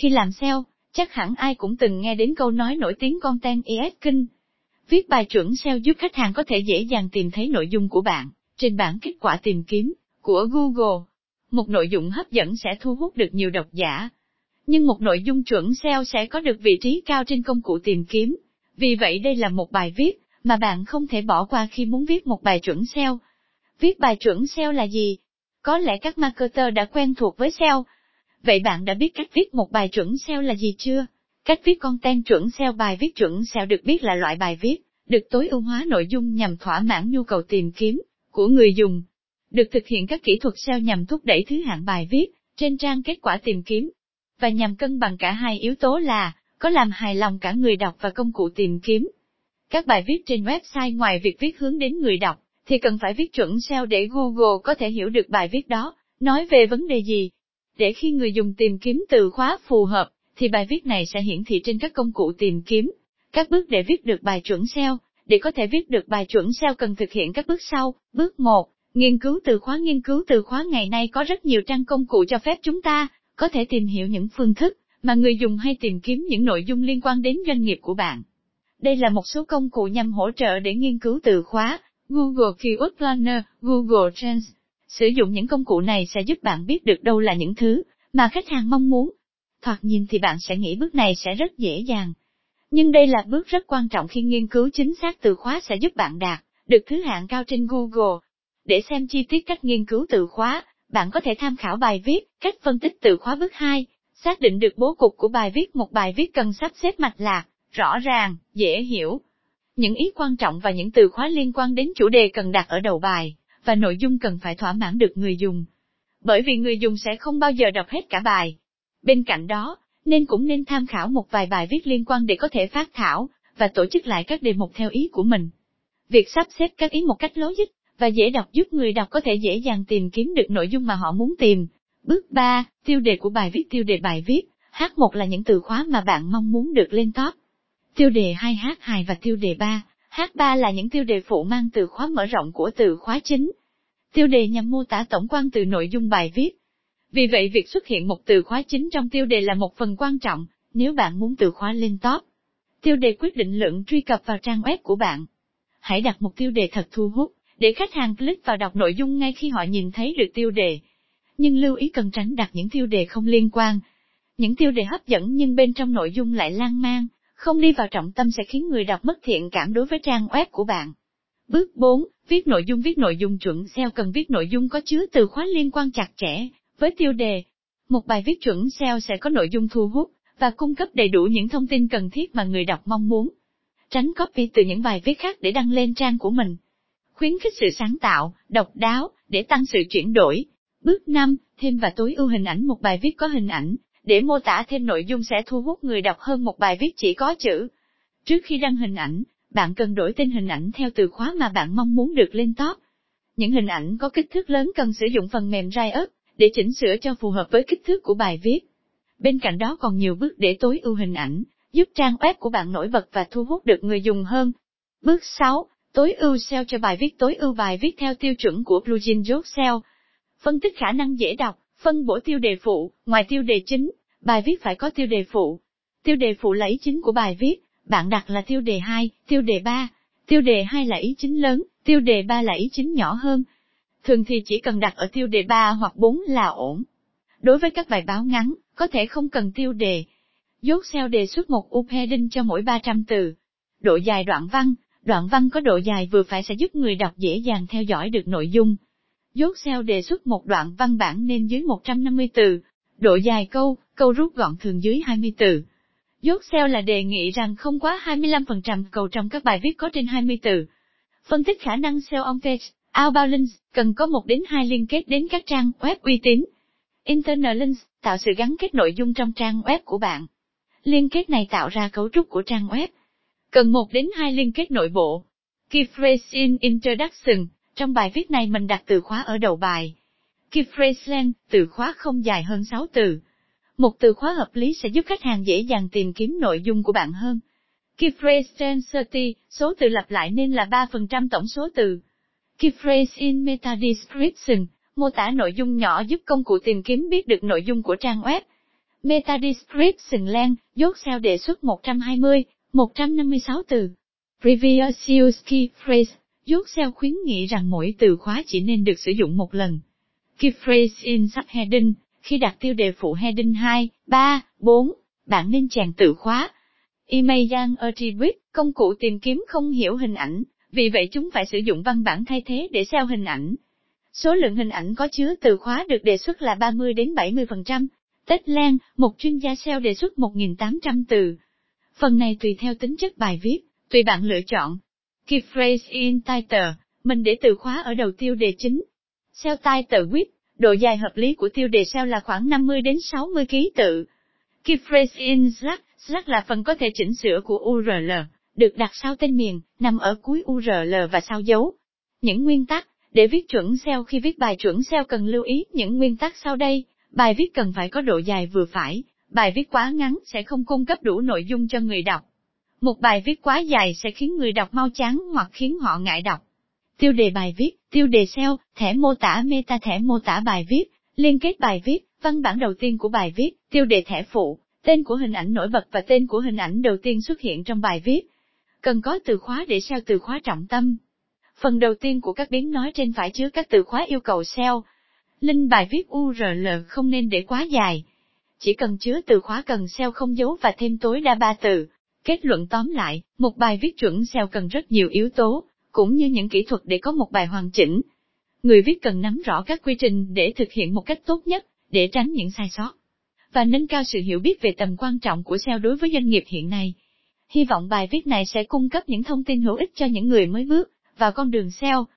Khi làm SEO, chắc hẳn ai cũng từng nghe đến câu nói nổi tiếng Content ES kinh. Viết bài chuẩn SEO giúp khách hàng có thể dễ dàng tìm thấy nội dung của bạn trên bảng kết quả tìm kiếm của Google. Một nội dung hấp dẫn sẽ thu hút được nhiều độc giả. Nhưng một nội dung chuẩn SEO sẽ có được vị trí cao trên công cụ tìm kiếm. Vì vậy đây là một bài viết mà bạn không thể bỏ qua khi muốn viết một bài chuẩn SEO. Viết bài chuẩn SEO là gì? Có lẽ các marketer đã quen thuộc với SEO. Vậy bạn đã biết cách viết một bài chuẩn SEO là gì chưa? Cách viết content chuẩn SEO bài viết chuẩn SEO được biết là loại bài viết, được tối ưu hóa nội dung nhằm thỏa mãn nhu cầu tìm kiếm của người dùng. Được thực hiện các kỹ thuật SEO nhằm thúc đẩy thứ hạng bài viết trên trang kết quả tìm kiếm và nhằm cân bằng cả hai yếu tố là có làm hài lòng cả người đọc và công cụ tìm kiếm. Các bài viết trên website ngoài việc viết hướng đến người đọc, thì cần phải viết chuẩn SEO để Google có thể hiểu được bài viết đó, nói về vấn đề gì. Để khi người dùng tìm kiếm từ khóa phù hợp, thì bài viết này sẽ hiển thị trên các công cụ tìm kiếm. Các bước để viết được bài chuẩn SEO, để có thể viết được bài chuẩn SEO cần thực hiện các bước sau. Bước 1. Nghiên cứu từ khóa Nghiên cứu từ khóa ngày nay có rất nhiều trang công cụ cho phép chúng ta, có thể tìm hiểu những phương thức, mà người dùng hay tìm kiếm những nội dung liên quan đến doanh nghiệp của bạn. Đây là một số công cụ nhằm hỗ trợ để nghiên cứu từ khóa, Google Keyword Planner, Google Trends. Sử dụng những công cụ này sẽ giúp bạn biết được đâu là những thứ mà khách hàng mong muốn. Thoạt nhìn thì bạn sẽ nghĩ bước này sẽ rất dễ dàng. Nhưng đây là bước rất quan trọng khi nghiên cứu chính xác từ khóa sẽ giúp bạn đạt được thứ hạng cao trên Google. Để xem chi tiết cách nghiên cứu từ khóa, bạn có thể tham khảo bài viết, cách phân tích từ khóa bước 2, xác định được bố cục của bài viết. Một bài viết cần sắp xếp mạch lạc, rõ ràng, dễ hiểu. Những ý quan trọng và những từ khóa liên quan đến chủ đề cần đặt ở đầu bài, và nội dung cần phải thỏa mãn được người dùng. Bởi vì người dùng sẽ không bao giờ đọc hết cả bài. Bên cạnh đó, nên cũng nên tham khảo một vài bài viết liên quan để có thể phát thảo, và tổ chức lại các đề mục theo ý của mình. Việc sắp xếp các ý một cách lối và dễ đọc giúp người đọc có thể dễ dàng tìm kiếm được nội dung mà họ muốn tìm. Bước 3, tiêu đề của bài viết tiêu đề bài viết, H1 là những từ khóa mà bạn mong muốn được lên top. Tiêu đề 2 H2 và tiêu đề 3, H3 là những tiêu đề phụ mang từ khóa mở rộng của từ khóa chính. Tiêu đề nhằm mô tả tổng quan từ nội dung bài viết. Vì vậy việc xuất hiện một từ khóa chính trong tiêu đề là một phần quan trọng, nếu bạn muốn từ khóa lên top. Tiêu đề quyết định lượng truy cập vào trang web của bạn. Hãy đặt một tiêu đề thật thu hút, để khách hàng click vào đọc nội dung ngay khi họ nhìn thấy được tiêu đề. Nhưng lưu ý cần tránh đặt những tiêu đề không liên quan. Những tiêu đề hấp dẫn nhưng bên trong nội dung lại lan man, không đi vào trọng tâm sẽ khiến người đọc mất thiện cảm đối với trang web của bạn. Bước 4. Viết nội dung Viết nội dung chuẩn SEO cần viết nội dung có chứa từ khóa liên quan chặt chẽ với tiêu đề. Một bài viết chuẩn SEO sẽ có nội dung thu hút và cung cấp đầy đủ những thông tin cần thiết mà người đọc mong muốn. Tránh copy từ những bài viết khác để đăng lên trang của mình. Khuyến khích sự sáng tạo, độc đáo, để tăng sự chuyển đổi. Bước 5. Thêm và tối ưu hình ảnh Một bài viết có hình ảnh, để mô tả thêm nội dung sẽ thu hút người đọc hơn một bài viết chỉ có chữ. Trước khi đăng hình ảnh, bạn cần đổi tên hình ảnh theo từ khóa mà bạn mong muốn được lên top. Những hình ảnh có kích thước lớn cần sử dụng phần mềm Riot để chỉnh sửa cho phù hợp với kích thước của bài viết. Bên cạnh đó còn nhiều bước để tối ưu hình ảnh, giúp trang web của bạn nổi bật và thu hút được người dùng hơn. Bước 6. Tối ưu SEO cho bài viết Tối ưu bài viết theo tiêu chuẩn của plugin Yoast SEO. Phân tích khả năng dễ đọc, phân bổ tiêu đề phụ, ngoài tiêu đề chính, bài viết phải có tiêu đề phụ. Tiêu đề phụ là ý chính của bài viết, bạn đặt là tiêu đề 2, tiêu đề 3. Tiêu đề 2 là ý chính lớn, tiêu đề 3 là ý chính nhỏ hơn. Thường thì chỉ cần đặt ở tiêu đề 3 hoặc 4 là ổn. Đối với các bài báo ngắn, có thể không cần tiêu đề. Dốt xeo đề xuất một upheading cho mỗi 300 từ. Độ dài đoạn văn, đoạn văn có độ dài vừa phải sẽ giúp người đọc dễ dàng theo dõi được nội dung. Dốt SEO đề xuất một đoạn văn bản nên dưới 150 từ, độ dài câu, câu rút gọn thường dưới 20 từ. Dốt SEO là đề nghị rằng không quá 25% câu trong các bài viết có trên 20 từ. Phân tích khả năng SEO on page, outbound links, cần có một đến hai liên kết đến các trang web uy tín. Internal links, tạo sự gắn kết nội dung trong trang web của bạn. Liên kết này tạo ra cấu trúc của trang web. Cần một đến hai liên kết nội bộ. Key phrase in introduction, trong bài viết này mình đặt từ khóa ở đầu bài. Key phrase length, từ khóa không dài hơn 6 từ. Một từ khóa hợp lý sẽ giúp khách hàng dễ dàng tìm kiếm nội dung của bạn hơn. Key phrase density, số từ lặp lại nên là 3% tổng số từ. Key phrase in meta description, mô tả nội dung nhỏ giúp công cụ tìm kiếm biết được nội dung của trang web. Meta description len, dốt sao đề xuất 120, 156 từ. Previous key phrase, dốt SEO khuyến nghị rằng mỗi từ khóa chỉ nên được sử dụng một lần. Key phrase in subheading, khi đặt tiêu đề phụ heading 2, 3, 4, bạn nên chèn từ khóa. Email attribute, công cụ tìm kiếm không hiểu hình ảnh, vì vậy chúng phải sử dụng văn bản thay thế để SEO hình ảnh. Số lượng hình ảnh có chứa từ khóa được đề xuất là 30 đến 70%. Tết Lan, một chuyên gia SEO đề xuất 1.800 từ. Phần này tùy theo tính chất bài viết, tùy bạn lựa chọn. Keep phrase in title, mình để từ khóa ở đầu tiêu đề chính. SEO title width, độ dài hợp lý của tiêu đề SEO là khoảng 50 đến 60 ký tự. Keep phrase in slug. Slug là phần có thể chỉnh sửa của URL, được đặt sau tên miền, nằm ở cuối URL và sau dấu. Những nguyên tắc, để viết chuẩn SEO khi viết bài chuẩn SEO cần lưu ý những nguyên tắc sau đây. Bài viết cần phải có độ dài vừa phải, bài viết quá ngắn sẽ không cung cấp đủ nội dung cho người đọc. Một bài viết quá dài sẽ khiến người đọc mau chán hoặc khiến họ ngại đọc. Tiêu đề bài viết, tiêu đề SEO, thẻ mô tả meta thẻ mô tả bài viết, liên kết bài viết, văn bản đầu tiên của bài viết, tiêu đề thẻ phụ, tên của hình ảnh nổi bật và tên của hình ảnh đầu tiên xuất hiện trong bài viết. Cần có từ khóa để SEO từ khóa trọng tâm. Phần đầu tiên của các biến nói trên phải chứa các từ khóa yêu cầu SEO. Link bài viết URL không nên để quá dài. Chỉ cần chứa từ khóa cần SEO không dấu và thêm tối đa ba từ. Kết luận tóm lại, một bài viết chuẩn SEO cần rất nhiều yếu tố, cũng như những kỹ thuật để có một bài hoàn chỉnh. Người viết cần nắm rõ các quy trình để thực hiện một cách tốt nhất, để tránh những sai sót. Và nâng cao sự hiểu biết về tầm quan trọng của SEO đối với doanh nghiệp hiện nay. Hy vọng bài viết này sẽ cung cấp những thông tin hữu ích cho những người mới bước vào con đường SEO,